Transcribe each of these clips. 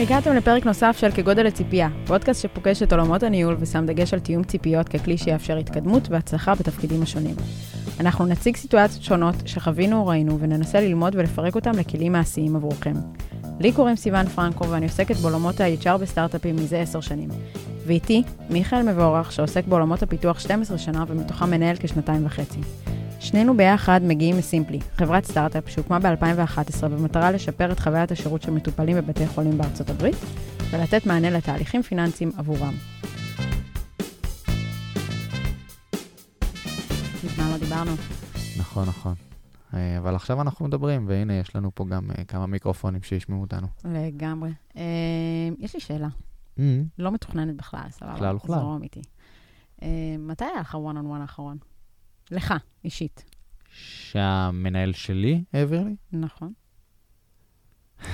הגעתם לפרק נוסף של כגודל הציפייה, פודקאסט שפוגש את עולמות הניהול ושם דגש על תיאום ציפיות ככלי שיאפשר התקדמות והצלחה בתפקידים השונים. אנחנו נציג סיטואציות שונות שחווינו או ראינו וננסה ללמוד ולפרק אותם לכלים מעשיים עבורכם. לי קוראים סיון פרנקו ואני עוסקת בעולמות ה-HR בסטארט-אפים מזה עשר שנים. ואיתי, מיכאל מבורך, שעוסק בעולמות הפיתוח 12 שנה ומתוכם מנהל כשנתיים וחצי. שנינו ביחד מגיעים מסימפלי, חברת סטארט-אפ שהוקמה ב-2011 במטרה לשפר את חוויית השירות של מטופלים בבתי חולים בארצות הברית ולתת מענה לתהליכים פיננסיים עבורם. מזמן לא דיברנו. נכון, נכון. אה, אבל עכשיו אנחנו מדברים, והנה, יש לנו פה גם אה, כמה מיקרופונים שישמעו אותנו. לגמרי. אה, יש לי שאלה, Mm, לא מתוכננת בכלל, סבבה? בכלל וכלל. זרום איתי. מתי היה לך one on one האחרון? לך, אישית. שהמנהל שלי העביר לי, נכון.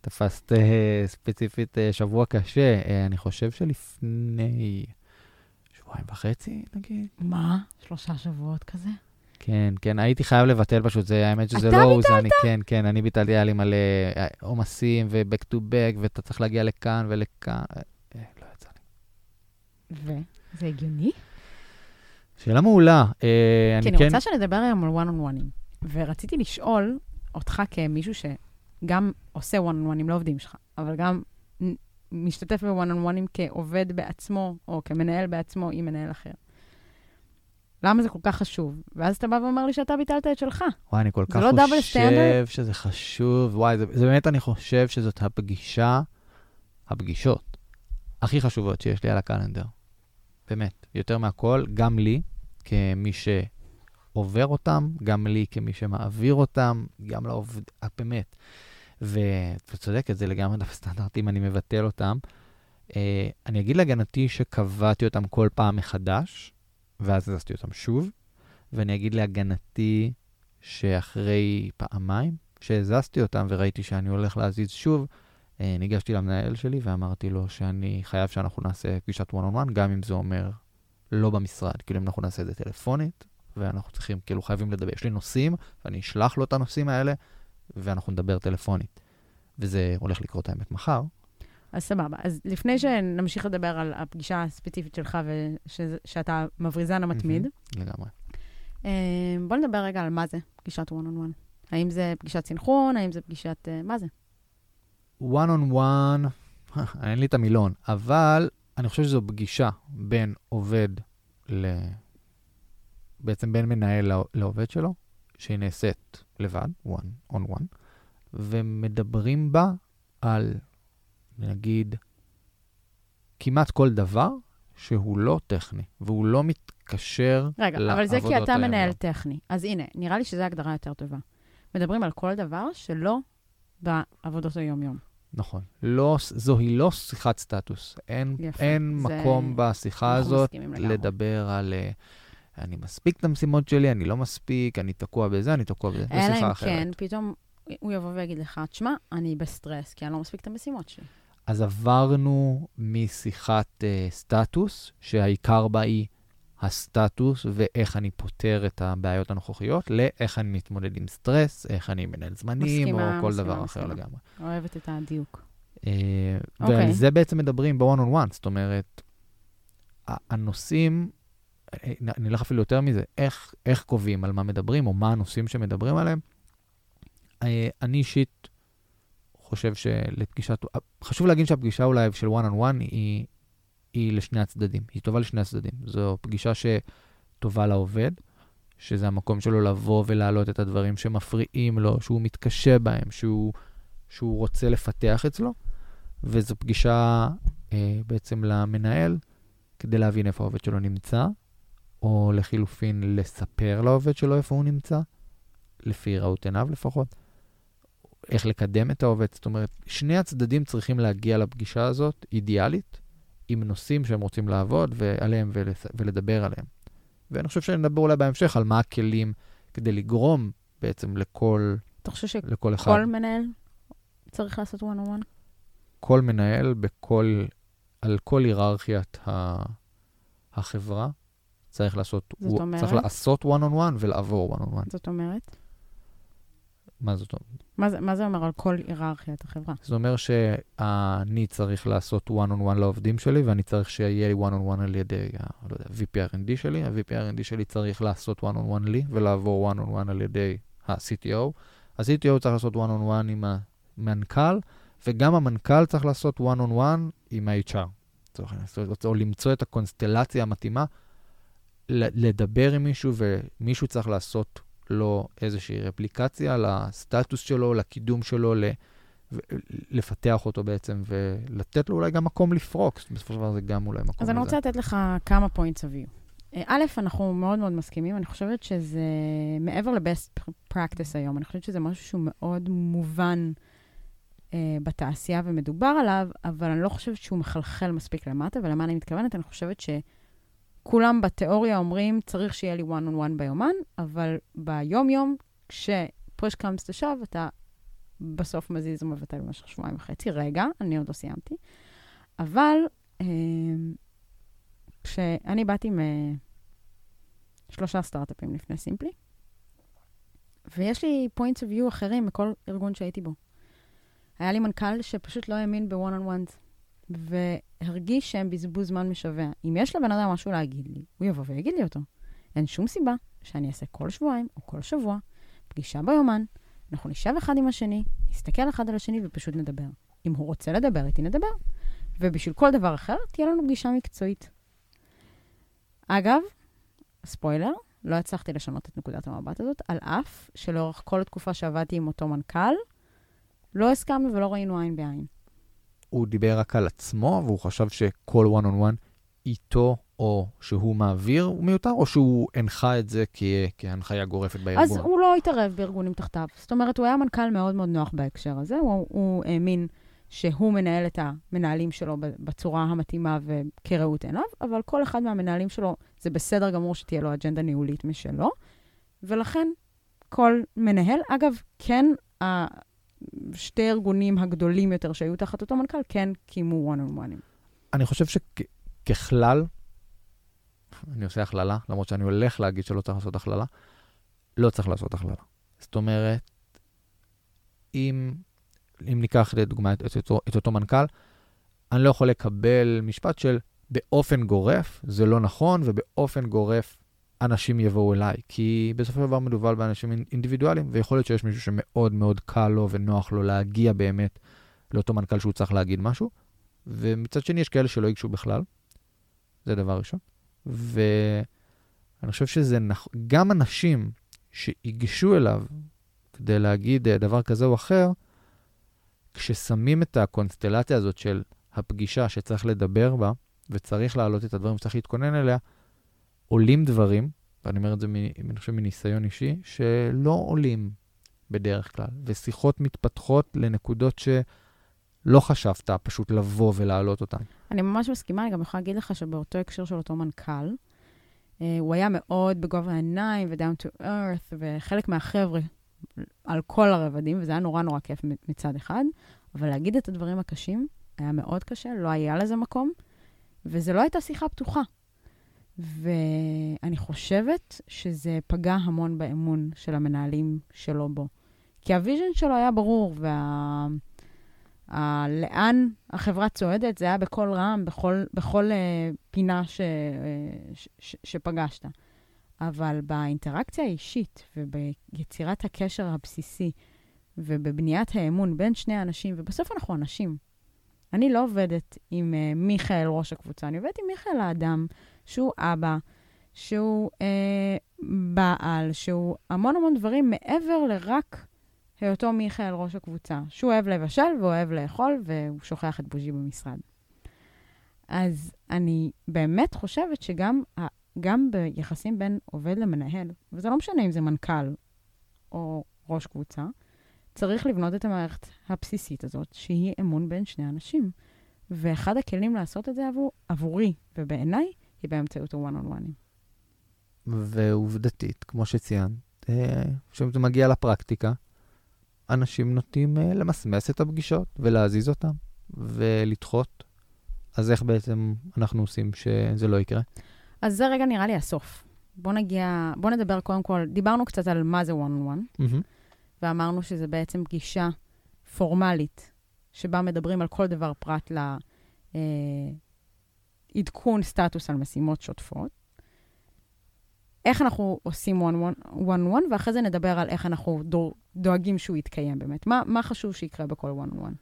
תפסת אה, ספציפית אה, שבוע קשה. אה, אני חושב שלפני שבועיים וחצי, נגיד. מה? שלושה שבועות כזה? כן, כן, הייתי חייב לבטל פשוט, זה, האמת שזה לא הוא, זה אני, כן, כן, אני ביטלתי, היה לי מלא עומסים ו-back to back, ואתה צריך להגיע לכאן ולכאן, אה, לא יצא לי. וזה הגיוני? שאלה מעולה. אה, כי אני אני כן, רוצה שנדבר היום על one on oneים. ורציתי לשאול אותך כמישהו שגם עושה one on oneים לעובדים שלך, אבל גם משתתף ב-one on oneים כעובד בעצמו, או כמנהל בעצמו עם מנהל אחר. למה זה כל כך חשוב? ואז אתה בא ואומר לי שאתה ביטלת את שלך. וואי, אני כל כך לא חושב? שזה חשוב. וואי, זה, זה באמת, אני חושב שזאת הפגישה, הפגישות הכי חשובות שיש לי על הקלנדר. באמת, יותר מהכל, גם לי, כמי שעובר אותם, גם לי כמי שמעביר אותם, גם לעובד, אה, באמת. ואתה צודקת, זה לגמרי דף סטנדרטים, אני מבטל אותם. אה, אני אגיד להגנתי שקבעתי אותם כל פעם מחדש, ואז הזזתי אותם שוב, ואני אגיד להגנתי שאחרי פעמיים שהזזתי אותם וראיתי שאני הולך להזיז שוב, ניגשתי למנהל שלי ואמרתי לו שאני חייב שאנחנו נעשה פגישת one on one, גם אם זה אומר לא במשרד, כאילו אם אנחנו נעשה את זה טלפונית, ואנחנו צריכים, כאילו חייבים לדבר. יש לי נושאים, ואני אשלח לו את הנושאים האלה, ואנחנו נדבר טלפונית. וזה הולך לקרות האמת מחר. אז סבבה. אז לפני שנמשיך לדבר על הפגישה הספציפית שלך ושאתה מבריזן המתמיד, לגמרי. אה, בוא נדבר רגע על מה זה פגישת one on one. האם זה פגישת סינכרון? האם זה פגישת... אה, מה זה? One on one, אין לי את המילון, אבל אני חושב שזו פגישה בין עובד ל... בעצם בין מנהל לעובד שלו, שהיא נעשית לבד, one on one, ומדברים בה על, נגיד, כמעט כל דבר שהוא לא טכני, והוא לא מתקשר רגע, אבל זה כי לעבודות אתה. מנהל טכני. אז הנה, נראה לי שזו הגדרה יותר טובה. מדברים על כל דבר שלא בעבודות היום-יום. נכון. לא, זוהי לא שיחת סטטוס. אין, יפה. אין זה- מקום בשיחה הזאת. לדבר על אה, אני מספיק את המשימות שלי, אני לא מספיק, אני תקוע בזה, אני תקוע בזה. אלא אם אחרת. כן, פתאום הוא יבוא ויגיד לך, תשמע, אני בסטרס, כי אני לא מספיק את המשימות שלי. אז עברנו משיחת אה, סטטוס, שהעיקר בה היא הסטטוס ואיך אני פותר את הבעיות הנוכחיות, לאיך אני מתמודד עם סטרס, איך אני מנהל זמנים, מסכימה, או כל מסכימה, דבר אחר מסכימה. לגמרי. אוהבת את הדיוק. אה, אוקיי. ועל זה בעצם מדברים ב-one on one, זאת אומרת, הנושאים, אה, אני אלך אפילו יותר מזה, איך, איך קובעים על מה מדברים, או מה הנושאים שמדברים עליהם. אה, אני אישית חושב שלפגישת, חשוב להגיד שהפגישה אולי של one on one היא, היא לשני הצדדים, היא טובה לשני הצדדים. זו פגישה שטובה לעובד, שזה המקום שלו לבוא ולהעלות את הדברים שמפריעים לו, שהוא מתקשה בהם, שהוא, שהוא רוצה לפתח אצלו. וזו פגישה אה, בעצם למנהל, כדי להבין איפה העובד שלו נמצא, או לחילופין לספר לעובד שלו איפה הוא נמצא, לפי ראות עיניו לפחות, איך לקדם את העובד. זאת אומרת, שני הצדדים צריכים להגיע לפגישה הזאת, אידיאלית, עם נושאים שהם רוצים לעבוד ועליהם. ולדבר עליהם. ואני חושב שנדבר אולי בהמשך על מה הכלים כדי לגרום בעצם לכל, אתה חושב לכל אחד. שכל מנהל צריך לעשות one on one? כל מנהל בכל, על כל היררכיית ה, החברה צריך לעשות, הוא, אומרת? צריך לעשות one on one ולעבור one on one. זאת אומרת? מה זאת אומרת? מה זה, מה זה אומר על כל היררכיית החברה? זה אומר שאני צריך לעשות one-on-one לעובדים שלי, ואני צריך שיהיה לי one-on-one על ידי, ה- לא יודע, VP-R&D שלי. ה-VP-R&D שלי צריך לעשות one-on-one לי, ולעבור one-on-one על ידי ה-CTO. ה-CTO צריך לעשות one-on-one עם המנכ"ל, וגם המנכ"ל צריך לעשות one-on-one עם ה-HR. אומרת, או למצוא את הקונסטלציה המתאימה, לדבר עם מישהו, ומישהו צריך לעשות לו איזושהי רפליקציה לסטטוס שלו, לקידום שלו, ל- לפתח אותו בעצם, ולתת לו אולי גם מקום לפרוק. בסופו של דבר זה גם אולי מקום אז אני רוצה לתת לך כמה points of view. אה, א', אנחנו מאוד מאוד מסכימים, אני חושבת שזה מעבר ל-best practice היום, אני חושבת שזה משהו שהוא מאוד מובן אה, בתעשייה ומדובר עליו, אבל אני לא חושבת שהוא מחלחל מספיק למטה, ולמה אני מתכוונת? אני חושבת שכולם בתיאוריה אומרים, צריך שיהיה לי one on one ביומן, אבל ביום-יום, כש-push shove, אתה בסוף מזיז ומבטל במשך שבועיים וחצי. רגע, אני עוד לא סיימתי. אבל אה, כשאני באתי משלושה סטארט-אפים לפני סימפלי, ויש לי points of view אחרים מכל ארגון שהייתי בו. היה לי מנכ"ל שפשוט לא האמין ב-one on ones, והרגיש שהם בזבוז זמן משווע. אם יש לבן אדם משהו להגיד לי, הוא יבוא ויגיד לי אותו. אין שום סיבה שאני אעשה כל שבועיים או כל שבוע פגישה ביומן, אנחנו נשב אחד עם השני, נסתכל אחד על השני ופשוט נדבר. אם הוא רוצה לדבר איתי, נדבר. ובשביל כל דבר אחר, תהיה לנו פגישה מקצועית. אגב, ספוילר, לא הצלחתי לשנות את נקודת המבט הזאת, על אף שלאורך כל התקופה שעבדתי עם אותו מנכ"ל, לא הסכמנו ולא ראינו עין בעין. הוא דיבר רק על עצמו, והוא חשב שכל one-on-one איתו, או שהוא מעביר, הוא מיותר, או שהוא הנחה את זה כ- כהנחיה גורפת בארגון? אז הוא לא התערב בארגונים תחתיו. זאת אומרת, הוא היה מנכ"ל מאוד מאוד נוח בהקשר הזה. הוא, הוא האמין שהוא מנהל את המנהלים שלו בצורה המתאימה וכראות עיניו, אבל כל אחד מהמנהלים שלו, זה בסדר גמור שתהיה לו אג'נדה ניהולית משלו, ולכן כל מנהל, אגב, כן, שתי הארגונים הגדולים יותר שהיו תחת אותו מנכ"ל, כן קיימו one on one. אני חושב שככלל, אני עושה הכללה, למרות שאני הולך להגיד שלא צריך לעשות הכללה, לא צריך לעשות הכללה. זאת אומרת, אם, אם ניקח לדוגמה את, את, אותו, את אותו מנכ"ל, אני לא יכול לקבל משפט של באופן גורף זה לא נכון, ובאופן גורף אנשים יבואו אליי. כי בסופו של דבר מדובר באנשים אינדיבידואליים, ויכול להיות שיש מישהו שמאוד מאוד קל לו ונוח לו להגיע באמת לאותו מנכ"ל שהוא צריך להגיד משהו, ומצד שני יש כאלה שלא ייגשו בכלל. זה דבר ראשון. ואני חושב שזה נכון, גם אנשים שיגשו אליו כדי להגיד אה, דבר כזה או אחר, כששמים את הקונסטלציה הזאת של הפגישה שצריך לדבר בה, וצריך להעלות את הדברים וצריך להתכונן אליה, עולים דברים, ואני אומר את זה, אני חושב, מניסיון אישי, שלא עולים בדרך כלל, ושיחות מתפתחות לנקודות שלא חשבת פשוט לבוא ולהעלות אותן. אני ממש מסכימה, אני גם יכולה להגיד לך שבאותו הקשר של אותו מנכ"ל, אה, הוא היה מאוד בגובה העיניים ו-down to earth, וחלק מהחבר'ה על כל הרבדים, וזה היה נורא נורא כיף מצד אחד, אבל להגיד את הדברים הקשים היה מאוד קשה, לא היה לזה מקום, וזו לא הייתה שיחה פתוחה. ואני חושבת שזה פגע המון באמון של המנהלים שלו בו. כי ה vision שלו היה ברור, וה... ה... החברה צועדת, זה היה בקול רם, בכל, בכל uh, פינה ש... uh, ש... ש... שפגשת. אבל באינטראקציה האישית וביצירת הקשר הבסיסי ובבניית האמון בין שני האנשים, ובסוף אנחנו אנשים. אני לא עובדת עם uh, מיכאל, ראש הקבוצה, אני עובדת עם מיכאל האדם, שהוא אבא, שהוא אה, בעל, שהוא המון המון דברים מעבר לרק היותו מיכאל ראש הקבוצה. שהוא אוהב לבשל ואוהב לאכול, והוא שוכח את בוז'י במשרד. אז אני באמת חושבת שגם גם ביחסים בין עובד למנהל, וזה לא משנה אם זה מנכ"ל או ראש קבוצה, צריך לבנות את המערכת הבסיסית הזאת, שהיא אמון בין שני אנשים. ואחד הכלים לעשות את זה עבור, עבורי ובעיניי, היא באמצעות ה-one-on-one. ועובדתית, כמו שציינת, כשזה מגיע לפרקטיקה, אנשים נוטים אה, למסמס את הפגישות ולהזיז אותן ולדחות. אז איך בעצם אנחנו עושים שזה לא יקרה? אז זה רגע נראה לי הסוף. בוא נגיע, בוא נדבר קודם כל, דיברנו קצת על מה זה one-on-one, mm-hmm. ואמרנו שזה בעצם פגישה פורמלית, שבה מדברים על כל דבר פרט לעדכון סטטוס על משימות שוטפות. איך אנחנו עושים one-on-one, ואחרי זה נדבר על איך אנחנו דואגים שהוא יתקיים באמת. מה, מה חשוב שיקרה בכל one-on-one?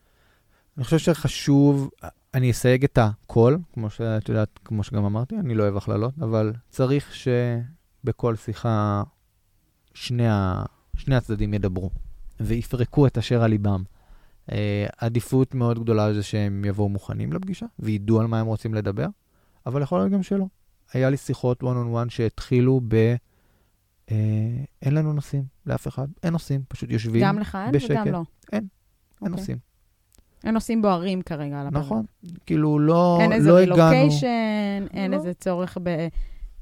אני חושב שחשוב, אני אסייג את הכל, כמו שאת יודעת, כמו שגם אמרתי, אני לא אוהב הכללות, אבל צריך שבכל שיחה שני, ה, שני הצדדים ידברו ויפרקו את אשר על ליבם. Uh, עדיפות מאוד גדולה זה שהם יבואו מוכנים לפגישה וידעו על מה הם רוצים לדבר, אבל יכול להיות גם שלא. היה לי שיחות one on one שהתחילו ב... Uh, אין לנו נושאים לאף אחד, אין נושאים, פשוט יושבים בשקט. גם לך אין וגם לא. אין, אין okay. אוקיי. נושאים. אין נושאים בוערים כרגע על הפרק. נכון, כאילו לא, אין איזה לא רילוקיישן, אין לא. איזה צורך ב,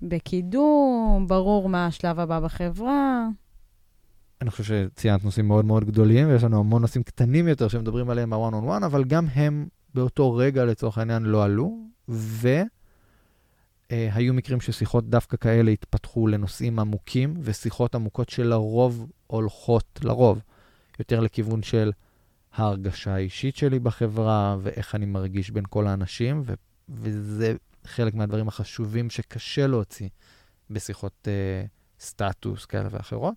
בקידום, ברור מה השלב הבא בחברה. אני חושב שציינת נושאים מאוד מאוד גדולים, ויש לנו המון נושאים קטנים יותר שמדברים עליהם ה-one on one, אבל גם הם באותו רגע, לצורך העניין, לא עלו, והיו אה, מקרים ששיחות דווקא כאלה התפתחו לנושאים עמוקים, ושיחות עמוקות שלרוב הולכות, לרוב, יותר לכיוון של ההרגשה האישית שלי בחברה, ואיך אני מרגיש בין כל האנשים, ו- וזה חלק מהדברים החשובים שקשה להוציא בשיחות uh, סטטוס כאלה ואחרות.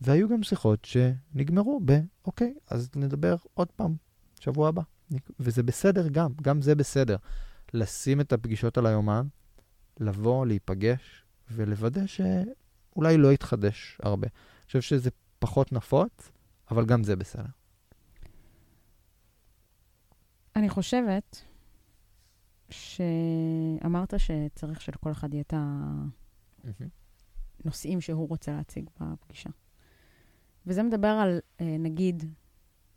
והיו גם שיחות שנגמרו ב, אוקיי, אז נדבר עוד פעם, שבוע הבא. וזה בסדר גם, גם זה בסדר. לשים את הפגישות על היומן, לבוא, להיפגש, ולוודא שאולי לא יתחדש הרבה. אני חושב שזה פחות נפוץ, אבל גם זה בסדר. אני חושבת שאמרת שצריך שלכל אחד יהיה את הנושאים שהוא רוצה להציג בפגישה. וזה מדבר על, אה, נגיד,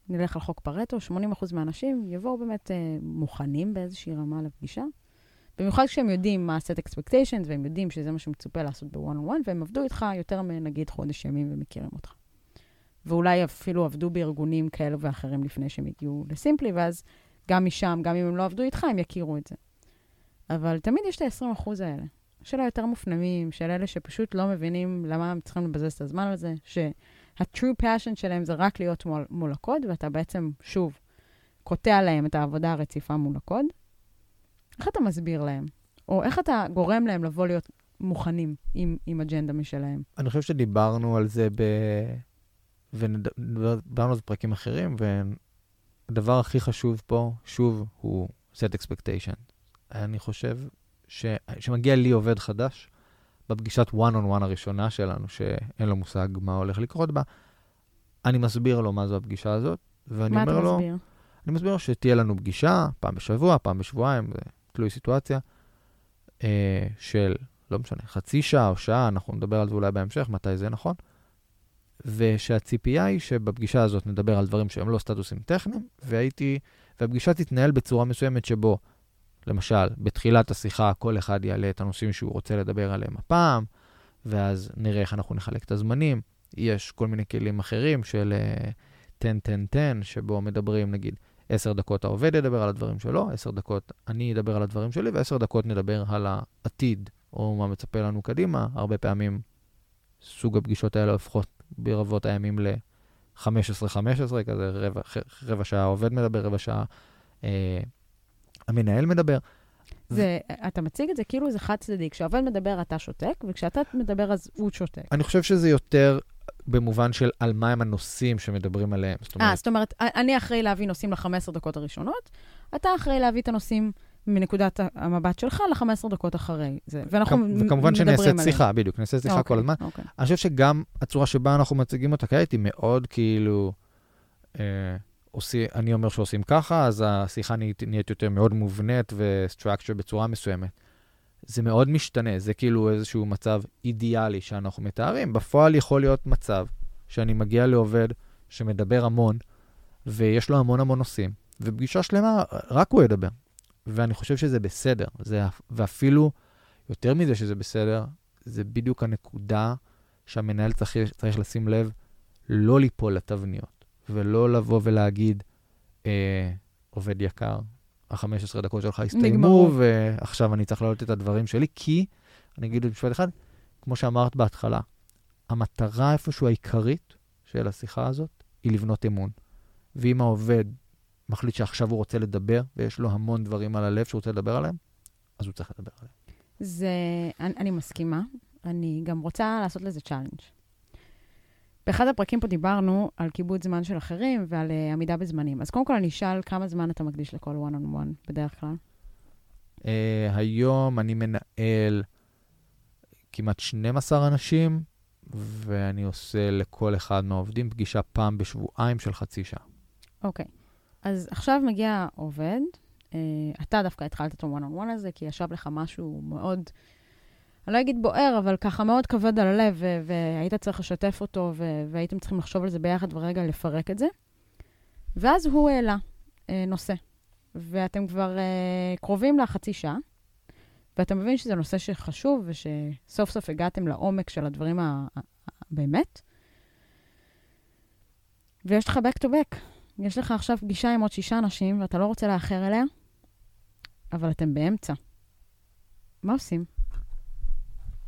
נלך על חוק פרטו, 80% מהאנשים יבואו באמת אה, מוכנים באיזושהי רמה לפגישה. במיוחד כשהם יודעים מה set expectations, והם יודעים שזה מה שמצופה לעשות ב-one on one, והם עבדו איתך יותר מנגיד חודש ימים ומכירים אותך. ואולי אפילו עבדו בארגונים כאלו ואחרים לפני שהם הגיעו לסימפלי, ואז גם משם, גם אם הם לא עבדו איתך, הם יכירו את זה. אבל תמיד יש את ה-20% האלה, של היותר מופנמים, של אלה שפשוט לא מבינים למה הם צריכים לבזז את הזמן הזה, שה-true passion שלהם זה רק להיות מול, מול הקוד, ואתה בעצם, שוב, קוטע להם את העבודה הרציפה מול הקוד. איך אתה מסביר להם? או איך אתה גורם להם לבוא להיות מוכנים עם, עם אג'נדה משלהם? אני חושב שדיברנו על זה ב... ודיברנו על זה בפרקים אחרים, הדבר הכי חשוב פה, שוב, הוא set expectation. אני חושב שמגיע לי עובד חדש, בפגישת one-on-one הראשונה שלנו, שאין לו מושג מה הולך לקרות בה, אני מסביר לו מה זו הפגישה הזאת, ואני אומר לו... מה אתה מסביר? אני מסביר לו שתהיה לנו פגישה, פעם בשבוע, פעם בשבועיים, זה תלוי סיטואציה, אה, של, לא משנה, חצי שעה או שעה, אנחנו נדבר על זה אולי בהמשך, מתי זה נכון. ושהציפייה היא שבפגישה הזאת נדבר על דברים שהם לא סטטוסים טכניים, והייתי, והפגישה תתנהל בצורה מסוימת שבו, למשל, בתחילת השיחה כל אחד יעלה את הנושאים שהוא רוצה לדבר עליהם הפעם, ואז נראה איך אנחנו נחלק את הזמנים. יש כל מיני כלים אחרים של 10-10-10, uh, שבו מדברים, נגיד, 10 דקות העובד ידבר על הדברים שלו, 10 דקות אני אדבר על הדברים שלי, ו-10 דקות נדבר על העתיד, או מה מצפה לנו קדימה. הרבה פעמים סוג הפגישות האלה הופכות ברבות הימים ל-15-15, כזה רבע, רבע שעה העובד מדבר, רבע שעה אה, המנהל מדבר. זה, ו... אתה מציג את זה כאילו זה חד-צדדי. כשהעובד מדבר, אתה שותק, וכשאתה מדבר, אז הוא שותק. אני חושב שזה יותר במובן של על מה הם הנושאים שמדברים עליהם. אה, זאת אומרת, אני אחראי להביא נושאים ל-15 דקות הראשונות, אתה אחראי להביא את הנושאים מנקודת המבט שלך ל-15 דקות אחרי זה. ואנחנו מדברים עליהם. וכמובן שנעשית שיחה, בדיוק, נעשית שיחה כל אוקיי, הזמן. אוקיי. אני חושב שגם הצורה שבה אנחנו מציגים אותה כעת היא מאוד כאילו... אה, עושי, אני אומר שעושים ככה, אז השיחה נהיית, יותר מאוד מובנית וסטרקצ'ר בצורה מסוימת. זה מאוד משתנה, זה כאילו איזשהו מצב אידיאלי שאנחנו מתארים. בפועל יכול להיות מצב שאני מגיע לעובד שמדבר המון, ויש לו המון המון נושאים, ופגישה שלמה, רק הוא ידבר. ואני חושב שזה בסדר. זה, ואפילו יותר מזה שזה בסדר, זה בדיוק הנקודה שהמנהל צריך, צריך לשים לב לא ליפול לתבניות, ולא לבוא ולהגיד, אה, עובד יקר, ה-15 דקות שלך הסתיימו, ועכשיו אני צריך להעלות את הדברים שלי, כי, אני אגיד במשפט אחד, כמו שאמרת בהתחלה, המטרה איפשהו העיקרית של השיחה הזאת היא לבנות אמון. ואם העובד מחליט שעכשיו הוא רוצה לדבר, ויש לו המון דברים על הלב שהוא רוצה לדבר עליהם, אז הוא צריך לדבר עליהם. זה, אני, אני מסכימה. אני גם רוצה לעשות לזה challenge. באחד הפרקים פה דיברנו על כיבוד זמן של אחרים ועל uh, עמידה בזמנים. אז קודם כל אני אשאל כמה זמן אתה מקדיש לכל one on one בדרך כלל? Uh, היום אני מנהל כמעט 12 אנשים, ואני עושה לכל אחד מהעובדים פגישה פעם בשבועיים של חצי שעה. אוקיי. Okay. אז עכשיו מגיע עובד, uh, אתה דווקא התחלת את ה-one on one הזה, כי ישב לך משהו מאוד... אני לא אגיד בוער, אבל ככה מאוד כבד על הלב, והיית צריך לשתף אותו, והייתם צריכים לחשוב על זה ביחד ורגע לפרק את זה. ואז הוא העלה אה, נושא, ואתם כבר אה, קרובים לחצי שעה, ואתה מבין שזה נושא שחשוב, ושסוף סוף הגעתם לעומק של הדברים הבאמת, ויש לך back to back. יש לך עכשיו פגישה עם עוד שישה אנשים, ואתה לא רוצה לאחר אליה, אבל אתם באמצע. מה עושים?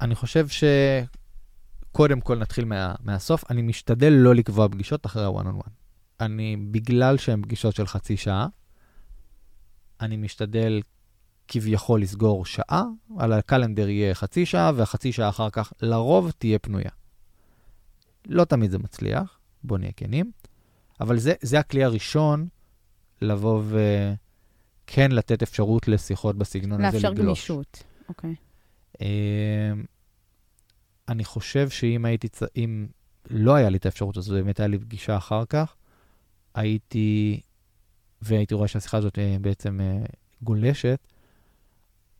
אני חושב שקודם כל נתחיל מה, מהסוף. אני משתדל לא לקבוע פגישות אחרי ה-one on one. אני, בגלל שהן פגישות של חצי שעה, אני משתדל כביכול לסגור שעה, על הקלנדר יהיה חצי שעה, והחצי שעה אחר כך לרוב תהיה פנויה. לא תמיד זה מצליח, בוא נהיה כנים, אבל זה, זה הכלי הראשון לבוא וכן לתת אפשרות לשיחות בסגנון הזה לגלוש. לאפשר גמישות, אוקיי. Okay. אמ, אני חושב שאם הייתי, אם לא היה לי את האפשרות הזאת, באמת היה לי פגישה אחר כך, הייתי, והייתי רואה שהשיחה הזאת אה, בעצם אה, גולשת,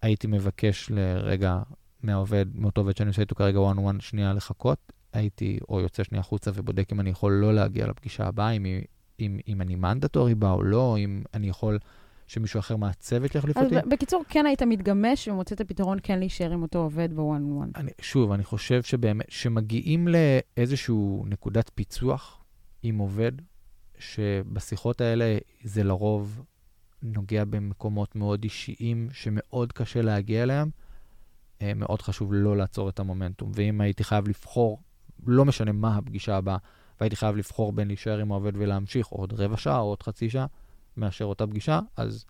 הייתי מבקש לרגע מהעובד, מאותו עובד שאני עושה איתו כרגע one on one שנייה לחכות, הייתי או יוצא שנייה החוצה ובודק אם אני יכול לא להגיע לפגישה הבאה, אם, אם, אם אני מנדטורי בה או לא, אם אני יכול שמישהו אחר מהצוות יחליף אותי. בקיצור, כן היית מתגמש ומוצא את הפתרון כן להישאר עם אותו עובד בוואן וואן. שוב, אני חושב שבאמת, שמגיעים לאיזושהי נקודת פיצוח עם עובד, שבשיחות האלה זה לרוב נוגע במקומות מאוד אישיים, שמאוד קשה להגיע אליהם, אה, מאוד חשוב לא לעצור את המומנטום. ואם הייתי חייב לבחור, לא משנה מה הפגישה הבאה, והייתי חייב לבחור בין להישאר עם העובד ולהמשיך עוד רבע שעה או עוד חצי שעה, מאשר אותה פגישה, אז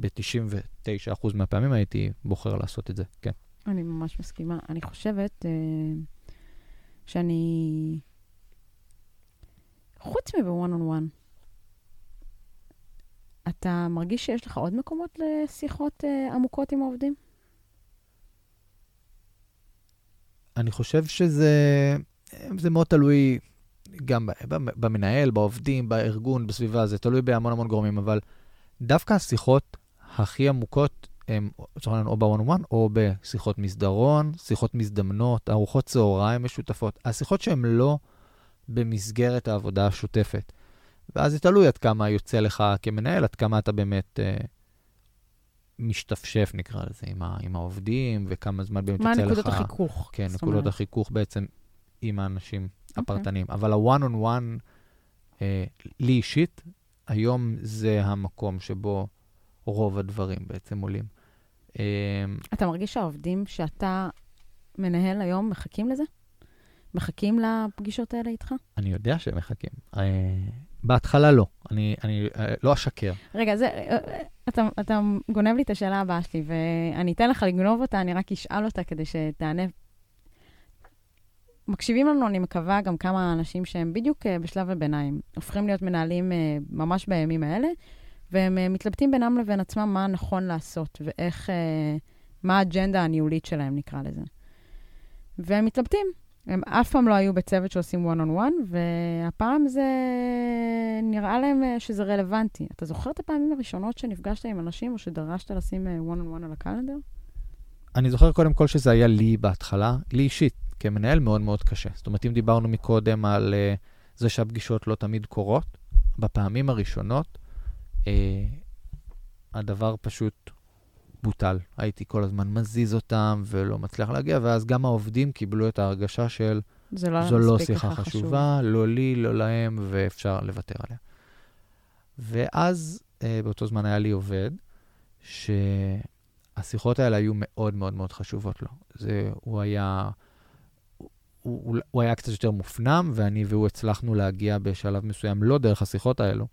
ב-99% מהפעמים הייתי בוחר לעשות את זה, כן. אני ממש מסכימה. אני חושבת אה, שאני, חוץ מב-one on one, אתה מרגיש שיש לך עוד מקומות לשיחות אה, עמוקות עם העובדים? אני חושב שזה זה מאוד תלוי גם במנהל, בעובדים, בארגון, בסביבה, זה תלוי בהמון המון גורמים, אבל דווקא השיחות הכי עמוקות הן, לצורך העניין, או on one, או בשיחות מסדרון, שיחות מזדמנות, ארוחות צהריים משותפות. השיחות שהן לא במסגרת העבודה השוטפת. ואז זה תלוי עד כמה יוצא לך כמנהל, עד כמה אתה באמת אה, משתפשף, נקרא לזה, עם, ה, עם העובדים, וכמה זמן באמת יוצא לך... מה נקודות החיכוך? כן, נקודות החיכוך בעצם עם האנשים okay. אוקיי. הפרטניים. אבל ה-one on one, אה, לי אישית, היום זה המקום שבו רוב הדברים בעצם עולים. אה, אתה מרגיש שהעובדים שאתה מנהל היום מחכים לזה? מחכים לפגישות האלה איתך? אני יודע שהם מחכים. אה, בהתחלה לא, אני, אני אה, לא אשקר. רגע, זה, אה, אה, אתה, אתה גונב לי את השאלה הבאה שלי, ואני אתן לך לגנוב אותה, אני רק אשאל אותה כדי שתענה מקשיבים לנו, אני מקווה, גם כמה אנשים שהם בדיוק uh, בשלב הביניים, הופכים להיות מנהלים uh, ממש בימים האלה, והם uh, מתלבטים בינם לבין עצמם מה נכון לעשות, ואיך, מה האג'נדה הניהולית שלהם, נקרא לזה. והם מתלבטים. הם אף פעם לא היו בצוות שעושים one on one, והפעם זה נראה להם שזה רלוונטי. אתה זוכר את הפעמים הראשונות שנפגשת עם אנשים, או שדרשת לשים one on one על הקלנדר? אני זוכר קודם כל שזה היה לי בהתחלה, לי אישית. כמנהל מאוד מאוד קשה. זאת אומרת, אם דיברנו מקודם על uh, זה שהפגישות לא תמיד קורות, בפעמים הראשונות uh, הדבר פשוט בוטל. הייתי כל הזמן מזיז אותם ולא מצליח להגיע, ואז גם העובדים קיבלו את ההרגשה של זה לא זו לא שיחה חשובה, חשוב. לא לי, לא להם, ואפשר לוותר עליה. ואז uh, באותו זמן היה לי עובד, שהשיחות האלה היו מאוד מאוד מאוד חשובות לו. זה, הוא היה... הוא, הוא היה קצת יותר מופנם, ואני והוא הצלחנו להגיע בשלב מסוים, לא דרך השיחות האלו,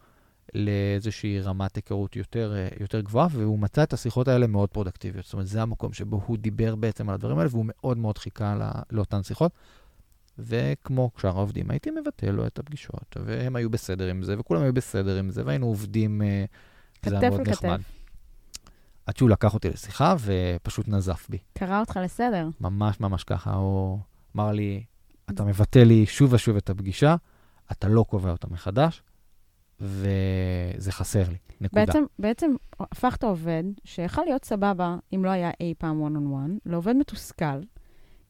לאיזושהי רמת היכרות יותר, אה, יותר גבוהה, והוא מצא את השיחות האלה מאוד פרודקטיביות. זאת אומרת, זה המקום שבו הוא דיבר בעצם על הדברים האלה, והוא מאוד מאוד חיכה לא, לאותן שיחות. וכמו שאר העובדים, הייתי מבטל לו את הפגישות, והם היו בסדר עם זה, וכולם היו בסדר עם זה, והיינו עובדים, אה, זה היה מאוד נחמד. כתף כתף. עד שהוא לקח אותי לשיחה ופשוט נזף בי. קרא אותך לסדר. ממש ממש ככה, הוא אמר לי, אתה מבטל לי שוב ושוב את הפגישה, אתה לא קובע אותה מחדש, וזה חסר לי, נקודה. בעצם, בעצם הפכת עובד שיכל להיות סבבה אם לא היה אי פעם one on one, לעובד מתוסכל,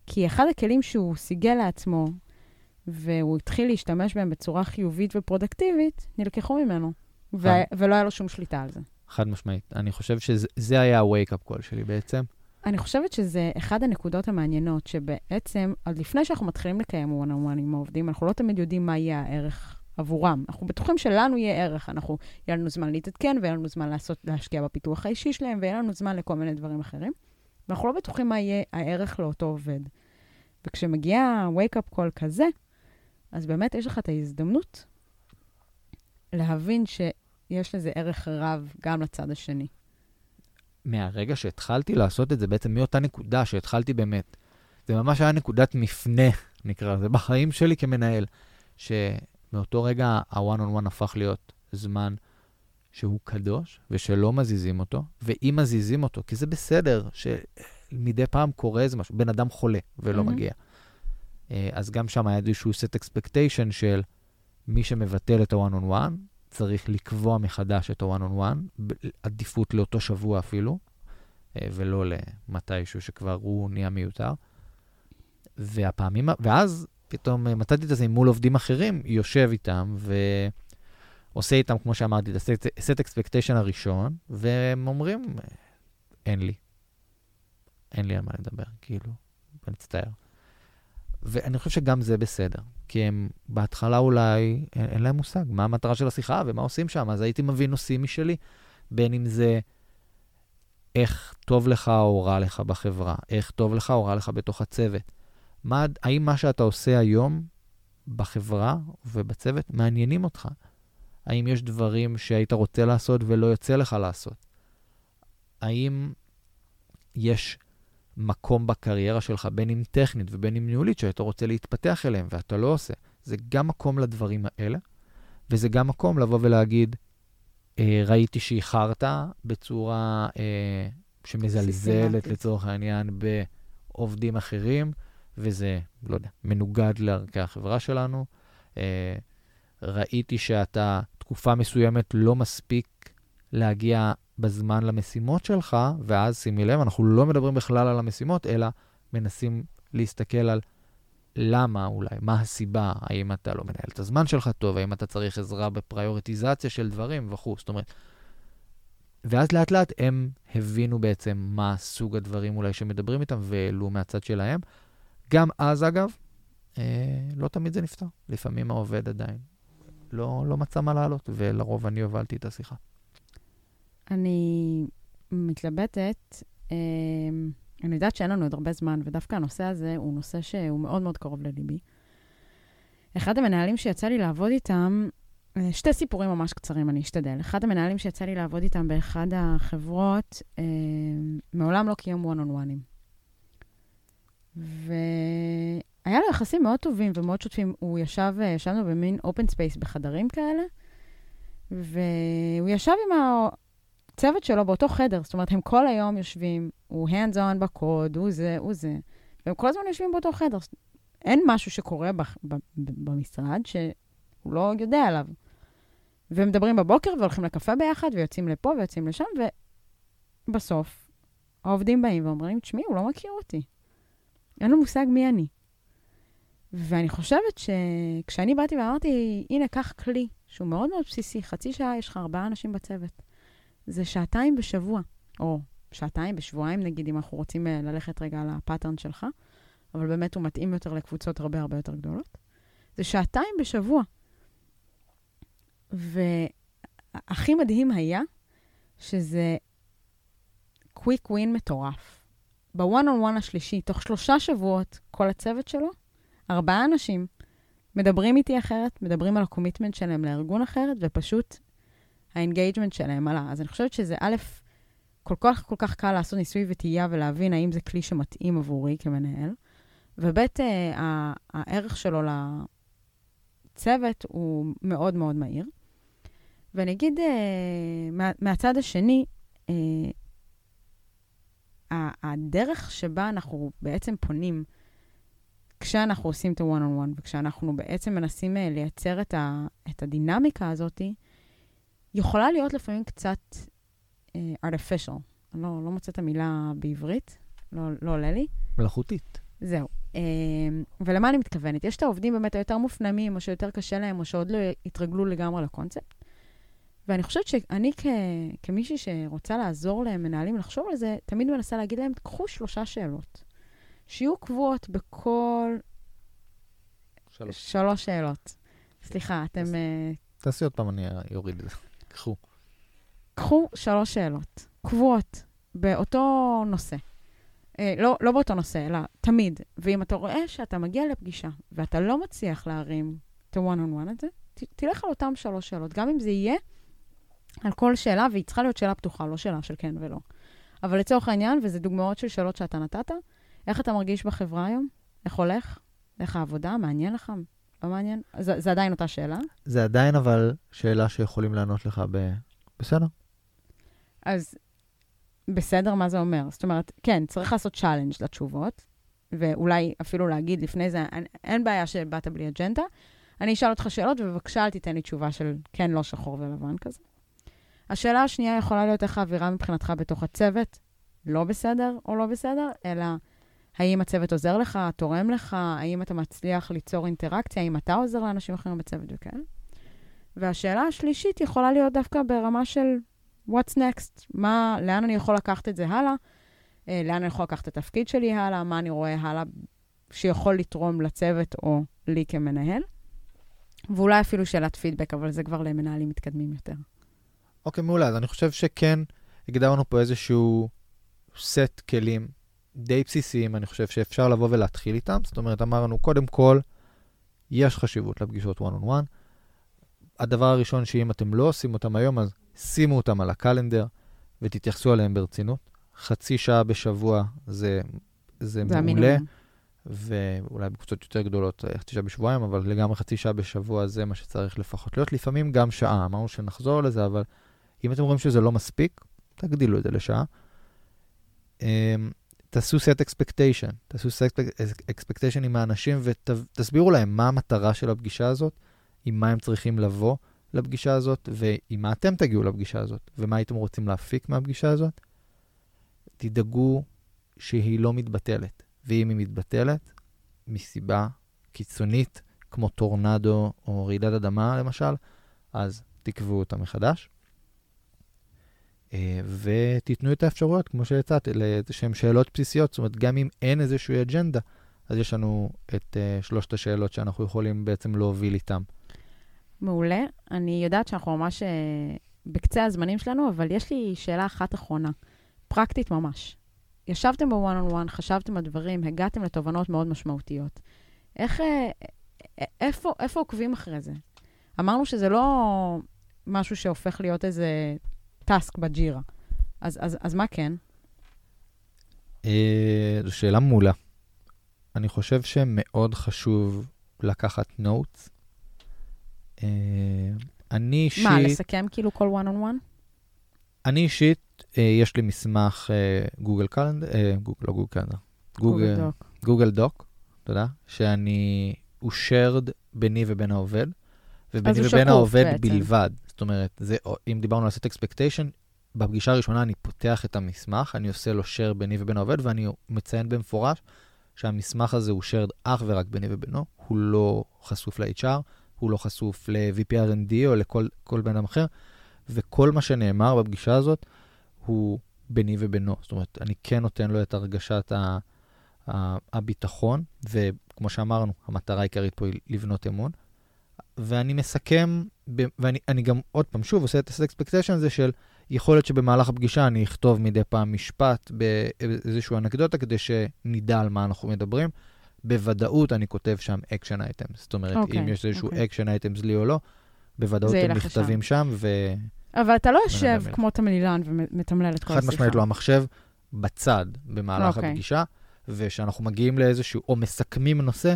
כי אחד הכלים שהוא סיגל לעצמו, והוא התחיל להשתמש בהם בצורה חיובית ופרודקטיבית, נלקחו ממנו, ו- ולא היה לו שום שליטה על זה. חד משמעית. אני חושב שזה היה ה-wake-up call שלי בעצם. אני חושבת שזה אחד הנקודות המעניינות, שבעצם, עוד לפני שאנחנו מתחילים לקיים one on one עם העובדים, אנחנו לא תמיד יודעים מה יהיה הערך עבורם. אנחנו בטוחים שלנו יהיה ערך, אנחנו, יהיה לנו זמן להתעדכן, ויהיה לנו זמן לעשות, להשקיע בפיתוח האישי שלהם, ויהיה לנו זמן לכל מיני דברים אחרים. ואנחנו לא בטוחים מה יהיה הערך לאותו עובד. וכשמגיע wake-up call כזה, אז באמת יש לך את ההזדמנות להבין שיש לזה ערך רב גם לצד השני. מהרגע שהתחלתי לעשות את זה, בעצם מאותה נקודה שהתחלתי באמת, זה ממש היה נקודת מפנה, נקרא לזה, בחיים שלי כמנהל, שמאותו רגע ה-one on one הפך להיות זמן שהוא קדוש ושלא מזיזים אותו, ואם מזיזים אותו, כי זה בסדר שמדי פעם קורה איזה משהו, בן אדם חולה ולא mm-hmm. מגיע. אה, אז גם שם היה איזשהו set expectation של מי שמבטל את ה-one on one, צריך לקבוע מחדש את ה-one on one, עדיפות לאותו שבוע אפילו, אה, ולא למתישהו שכבר הוא נהיה מיותר. והפעמים, ואז פתאום אה, מצאתי את זה מול עובדים אחרים, יושב איתם ועושה איתם, כמו שאמרתי, את ה-set expectation הראשון, והם אומרים, אין לי. אין לי על מה לדבר, כאילו, אני מצטער. ואני חושב שגם זה בסדר. כי הם בהתחלה אולי, אין, אין להם מושג מה המטרה של השיחה ומה עושים שם, אז הייתי מביא נושאים משלי, בין אם זה איך טוב לך או רע לך בחברה, איך טוב לך או רע לך בתוך הצוות. מה, האם מה שאתה עושה היום בחברה ובצוות מעניינים אותך? האם יש דברים שהיית רוצה לעשות ולא יוצא לך לעשות? האם יש מקום בקריירה שלך, בין אם טכנית ובין אם ניהולית, שאתה רוצה להתפתח אליהם ואתה לא עושה. זה גם מקום לדברים האלה, וזה גם מקום לבוא ולהגיד, אה, ראיתי שאיחרת בצורה אה, שמזלזלת לצורך העניין בעובדים אחרים, וזה, לא יודע, מנוגד לערכי החברה שלנו. אה, ראיתי שאתה תקופה מסוימת לא מספיק להגיע בזמן למשימות שלך, ואז שימי לב, אנחנו לא מדברים בכלל על המשימות, אלא מנסים להסתכל על למה אולי, מה הסיבה, האם אתה לא מנהל את הזמן שלך טוב, האם אתה צריך עזרה בפריוריטיזציה של דברים וכו'. זאת אומרת, ואז לאט לאט הם הבינו בעצם מה סוג הדברים אולי שמדברים איתם והעלו מהצד שלהם. גם אז, אגב, אה, לא תמיד זה נפתר. לפעמים העובד עדיין לא, לא מצא מה לעלות, ולרוב אני הובלתי את השיחה. אני מתלבטת. אמ, אני יודעת שאין לנו עוד הרבה זמן, ודווקא הנושא הזה הוא נושא שהוא מאוד מאוד קרוב לליבי. אחד המנהלים שיצא לי לעבוד איתם, אה, שתי סיפורים ממש קצרים, אני אשתדל. אחד המנהלים שיצא לי לעבוד איתם באחד החברות, אה, מעולם לא קיים one on one'ים. והיה לו יחסים מאוד טובים ומאוד שוטפים. הוא ישב, אה, ישבנו במין open space בחדרים כאלה, והוא ישב עם הצוות שלו באותו חדר, זאת אומרת, הם כל היום יושבים, הוא hands on בקוד, הוא זה, הוא זה, והם כל הזמן יושבים באותו חדר. אין משהו שקורה ב, ב, ב, במשרד שהוא לא יודע עליו. והם מדברים בבוקר והולכים לקפה ביחד, ויוצאים לפה ויוצאים לשם, ובסוף העובדים באים ואומרים, תשמעי, הוא לא מכיר אותי. אין לו מושג מי אני. ואני חושבת שכשאני באתי ואמרתי, הנה, קח כלי שהוא מאוד מאוד בסיסי, חצי שעה יש לך ארבעה אנשים בצוות. זה שעתיים בשבוע, או שעתיים בשבועיים, נגיד, אם אנחנו רוצים אה, ללכת רגע על הפאטרן שלך, אבל באמת הוא מתאים יותר לקבוצות הרבה הרבה יותר גדולות. זה שעתיים בשבוע. והכי מדהים היה שזה quick win מטורף. בוואן און וואן השלישי, תוך שלושה שבועות, כל הצוות שלו ארבעה אנשים מדברים איתי אחרת, מדברים על ה commitment שלהם לארגון אחרת, ופשוט ה engagement שלהם עלה. אז אני חושבת שזה א', כל כך כל כך קל לעשות ניסוי וטעייה ולהבין האם זה כלי שמתאים עבורי כמנהל, וב', אה, הערך שלו לצוות הוא מאוד מאוד מהיר. ואני אגיד, אה, מה, מהצד השני, אה, הדרך שבה אנחנו בעצם פונים, כשאנחנו עושים את ה-one-on-one, וכשאנחנו בעצם מנסים אה, לייצר את, ה, את הדינמיקה הזאת, יכולה להיות לפעמים קצת uh, artificial. אני לא, לא מוצאת את המילה בעברית, לא, לא עולה לי. מלאכותית. זהו. Uh, ולמה אני מתכוונת? יש את העובדים באמת היותר מופנמים, או שיותר קשה להם, או שעוד לא התרגלו לגמרי לקונספט. ואני חושבת שאני כ, כמישהי שרוצה לעזור למנהלים לחשוב על זה, תמיד מנסה להגיד להם, קחו שלושה שאלות. שיהיו קבועות בכל... שלוש. שלוש שאלות. סליחה, אתם... תעשי עוד פעם, אני אוריד את זה. קחו. קחו שלוש שאלות, קבועות, באותו נושא. אה, לא, לא באותו נושא, אלא תמיד. ואם אתה רואה שאתה מגיע לפגישה ואתה לא מצליח להרים את ה-one-on-one הזה, ת, תלך על אותם שלוש שאלות. גם אם זה יהיה על כל שאלה, והיא צריכה להיות שאלה פתוחה, לא שאלה של כן ולא. אבל לצורך העניין, וזה דוגמאות של שאלות שאתה נתת, איך אתה מרגיש בחברה היום? איך הולך? איך העבודה? מעניין לך? לא מעניין? זה, זה עדיין אותה שאלה? זה עדיין אבל שאלה שיכולים לענות לך ב... בסדר. אז בסדר, מה זה אומר? זאת אומרת, כן, צריך לעשות challenge לתשובות, ואולי אפילו להגיד לפני זה, אין, אין בעיה שבאת בלי agenda, אני אשאל אותך שאלות, ובבקשה אל תיתן לי תשובה של כן, לא שחור ולבן כזה. השאלה השנייה יכולה להיות איך האווירה מבחינתך בתוך הצוות, לא בסדר או לא בסדר, אלא האם הצוות עוזר לך, תורם לך, האם אתה מצליח ליצור אינטראקציה, האם אתה עוזר לאנשים אחרים בצוות וכאלה. והשאלה השלישית יכולה להיות דווקא ברמה של what's next, מה, לאן אני יכול לקחת את זה הלאה, אה, לאן אני יכול לקחת את התפקיד שלי הלאה, מה אני רואה הלאה שיכול לתרום לצוות או לי כמנהל. ואולי אפילו שאלת פידבק, אבל זה כבר למנהלים מתקדמים יותר. אוקיי, okay, מעולה. אז אני חושב שכן הגדרנו פה איזשהו סט כלים די בסיסיים, אני חושב שאפשר לבוא ולהתחיל איתם. זאת אומרת, אמרנו, קודם כל, יש חשיבות לפגישות one on one. הדבר הראשון שאם אתם לא עושים אותם היום, אז שימו אותם על הקלנדר ותתייחסו אליהם ברצינות. חצי שעה בשבוע זה, זה, זה מעולה. המינימום. ואולי בקבוצות יותר גדולות, אה, חצי שעה בשבועיים, אבל לגמרי חצי שעה בשבוע זה מה שצריך לפחות להיות. לפעמים גם שעה, אמרנו שנחזור לזה, אבל אם אתם רואים שזה לא מספיק, תגדילו את זה לשעה. תעשו set expectation, תעשו set expectation עם האנשים ותסבירו להם מה המטרה של הפגישה הזאת, עם מה הם צריכים לבוא לפגישה הזאת, ועם מה אתם תגיעו לפגישה הזאת, ומה הייתם רוצים להפיק מהפגישה הזאת. תדאגו שהיא לא מתבטלת, ואם היא מתבטלת, מסיבה קיצונית, כמו טורנדו או רעידת אדמה למשל, אז תקבעו אותה מחדש. אה, ותיתנו את האפשרויות, כמו שהצעתי, שהן שאלות בסיסיות. זאת אומרת, גם אם אין איזושהי אג'נדה, אז יש לנו את uh, שלושת השאלות שאנחנו יכולים בעצם להוביל איתן. מעולה. אני יודעת שאנחנו ממש uh, בקצה הזמנים שלנו, אבל יש לי שאלה אחת אחרונה, פרקטית ממש. ישבתם בוואן און וואן, חשבתם על דברים, הגעתם לתובנות מאוד משמעותיות. איך, איפה, איפה עוקבים אחרי זה? אמרנו שזה לא משהו שהופך להיות איזה טאסק בג'ירה. אז, אז, אז מה כן? אה, זו שאלה מעולה. אני חושב שמאוד חשוב לקחת נוטס. אה, אני אישית... מה, לסכם כאילו כל one on one? אני אישית, אה, יש לי מסמך גוגל קלנדר, גוגל, לא גוגל קלנדר, גוגל דוק. גוגל דוק, תודה, שאני, הוא shared ביני ובין העובד, וביני ובין העובד בעצם. בלבד. זאת אומרת, זה, אם דיברנו על set expectation, בפגישה הראשונה אני פותח את המסמך, אני עושה לו share ביני ובין העובד, ואני מציין במפורש שהמסמך הזה הוא shared אך ורק ביני ובינו, הוא לא חשוף ל-HR, הוא לא חשוף ל-VPRND או לכל בן אדם אחר, וכל מה שנאמר בפגישה הזאת הוא ביני ובינו. זאת אומרת, אני כן נותן לו את הרגשת ה... הביטחון, וכמו שאמרנו, המטרה העיקרית פה היא לבנות אמון. ואני מסכם, ואני גם עוד פעם, שוב, עושה את ה-expectation הזה של יכול להיות שבמהלך הפגישה אני אכתוב מדי פעם משפט באיזושהי אנקדוטה כדי שנדע על מה אנחנו מדברים. בוודאות אני כותב שם action items. זאת אומרת, אוקיי, אם יש איזשהו. action items לי או לא, בוודאות הם נכתבים שם, ו... אבל אתה לא יושב. כמו תמלילן ומתמלל את כל חד השיחה. משמעית לא, המחשב בצד במהלך אוקיי. הפגישה, וכשאנחנו מגיעים לאיזשהו, או מסכמים נושא,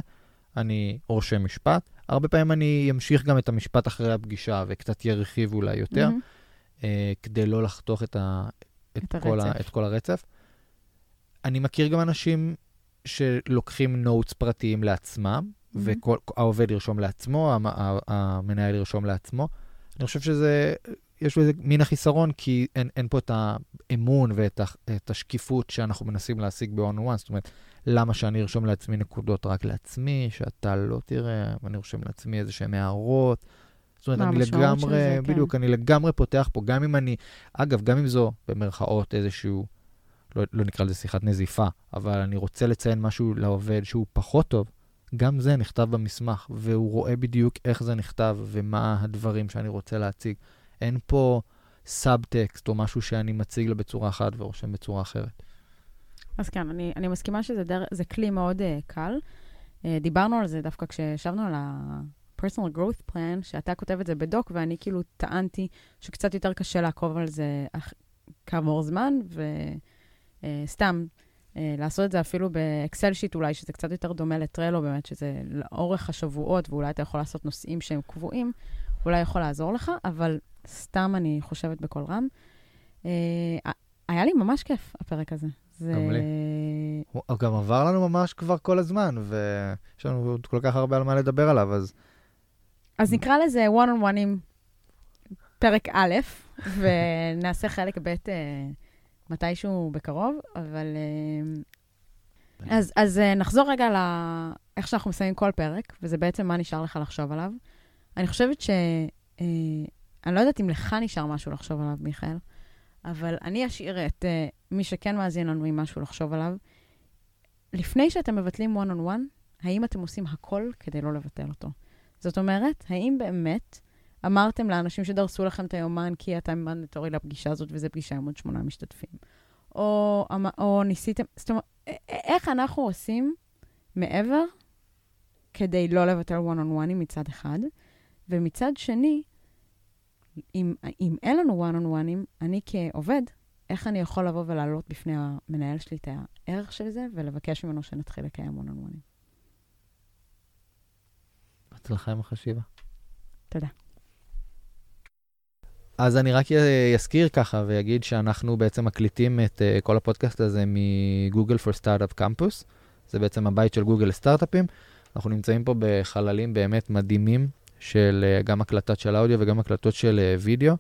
אני רושם משפט. הרבה פעמים אני אמשיך גם את המשפט אחרי הפגישה, וקצת ירחיב אולי יותר, מהמם. אה, כדי לא לחתוך את, ה, את, את כל ה. את כל הרצף. אני מכיר גם אנשים שלוקחים נוטס פרטיים לעצמם, והעובד ירשום לעצמו, המ- המנהל ירשום לעצמו. אני חושב שזה, יש בזה מין החיסרון, כי אין, אין פה את האמון ואת ה, השקיפות שאנחנו מנסים להשיג ב-on-one. זאת אומרת, למה שאני ארשום לעצמי נקודות רק לעצמי, שאתה לא תראה, ואני רושם לעצמי איזה שהן הערות. זאת אומרת, אני לגמרי, זה, כן. בדיוק, אני לגמרי פותח פה, גם אם אני, אגב, גם אם זו, במרכאות, איזשהו, לא, לא נקרא לזה שיחת נזיפה, אבל אני רוצה לציין משהו לעובד שהוא פחות טוב, גם זה נכתב במסמך, והוא רואה בדיוק איך זה נכתב ומה הדברים שאני רוצה להציג. אין פה סאבטקסט או משהו שאני מציג לו בצורה אחת ורושם בצורה אחרת. אז כן, אני, אני מסכימה שזה דר, כלי מאוד uh, קל. Uh, דיברנו על זה דווקא כשישבנו על ה-personal growth plan, שאתה כותב את זה ב doc, ואני כאילו טענתי שקצת יותר קשה לעקוב על זה אח- כעבור זמן, וסתם, uh, לעשות את זה אפילו באקסל שיט אולי, שזה קצת יותר דומה לטרלו באמת, שזה לאורך השבועות, ואולי אתה יכול לעשות נושאים שהם קבועים, אולי יכול לעזור לך, אבל סתם אני חושבת בקול רם. Uh, היה לי ממש כיף, הפרק הזה. זה... גם לי. הוא גם עבר לנו ממש כבר כל הזמן, ויש לנו עוד כל כך הרבה על מה לדבר עליו, אז אז נקרא לזה one on one עם פרק א', ונעשה חלק ב' אה, מתישהו בקרוב, אבל... אה, אז, אז אה, נחזור רגע לאיך שאנחנו מסיימים כל פרק, וזה בעצם מה נשאר לך לחשוב עליו. אני חושבת ש... אה, אני לא יודעת אם לך נשאר משהו לחשוב עליו, מיכאל, אבל אני אשאיר את אה, מי שכן מאזין לנו עם משהו לחשוב עליו. לפני שאתם מבטלים one on one, האם אתם עושים הכל כדי לא לבטל אותו? זאת אומרת, האם באמת אמרתם לאנשים שדרסו לכם את היומן כי אתה מנדטורי לפגישה הזאת וזו פגישה עם עוד שמונה משתתפים? או, אמ- או ניסיתם, זאת אומרת, איך אנחנו עושים מעבר כדי לא לבטל one on one מצד אחד, ומצד שני, אם, אם אין לנו one on one, אני כעובד, איך אני יכול לבוא ולהעלות בפני המנהל שלי את הערך של זה ולבקש ממנו שנתחיל לקיים one on one? בהצלחה עם החשיבה. תודה. אז אני רק אזכיר ככה ויגיד שאנחנו בעצם מקליטים את uh, כל הפודקאסט הזה מגוגל for Startup Campus. זה בעצם הבית של גוגל לסטארט-אפים. אנחנו נמצאים פה בחללים באמת מדהימים של uh, גם הקלטות של אודיו וגם הקלטות של uh, וידאו.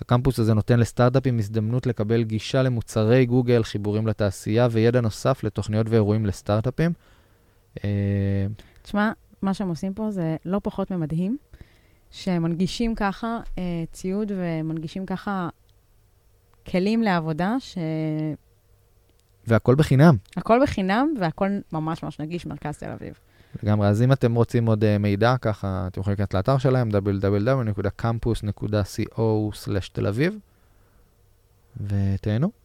הקמפוס הזה נותן לסטארט-אפים הזדמנות לקבל גישה למוצרי גוגל, חיבורים לתעשייה וידע נוסף לתוכניות ואירועים לסטארט-אפים. Uh, תשמע, מה שהם עושים פה זה לא פחות ממדהים, שמנגישים ככה אה, ציוד ומנגישים ככה כלים לעבודה, שהכל והכל בחינם. בחינם והכל ממש ממש נגיש, מרכז תל אביב. לגמרי, אז אם אתם רוצים עוד uh, מידע, ככה אתם יכולים להיכנס לאתר שלהם, www.campus.co/תל אביב, ותהנו.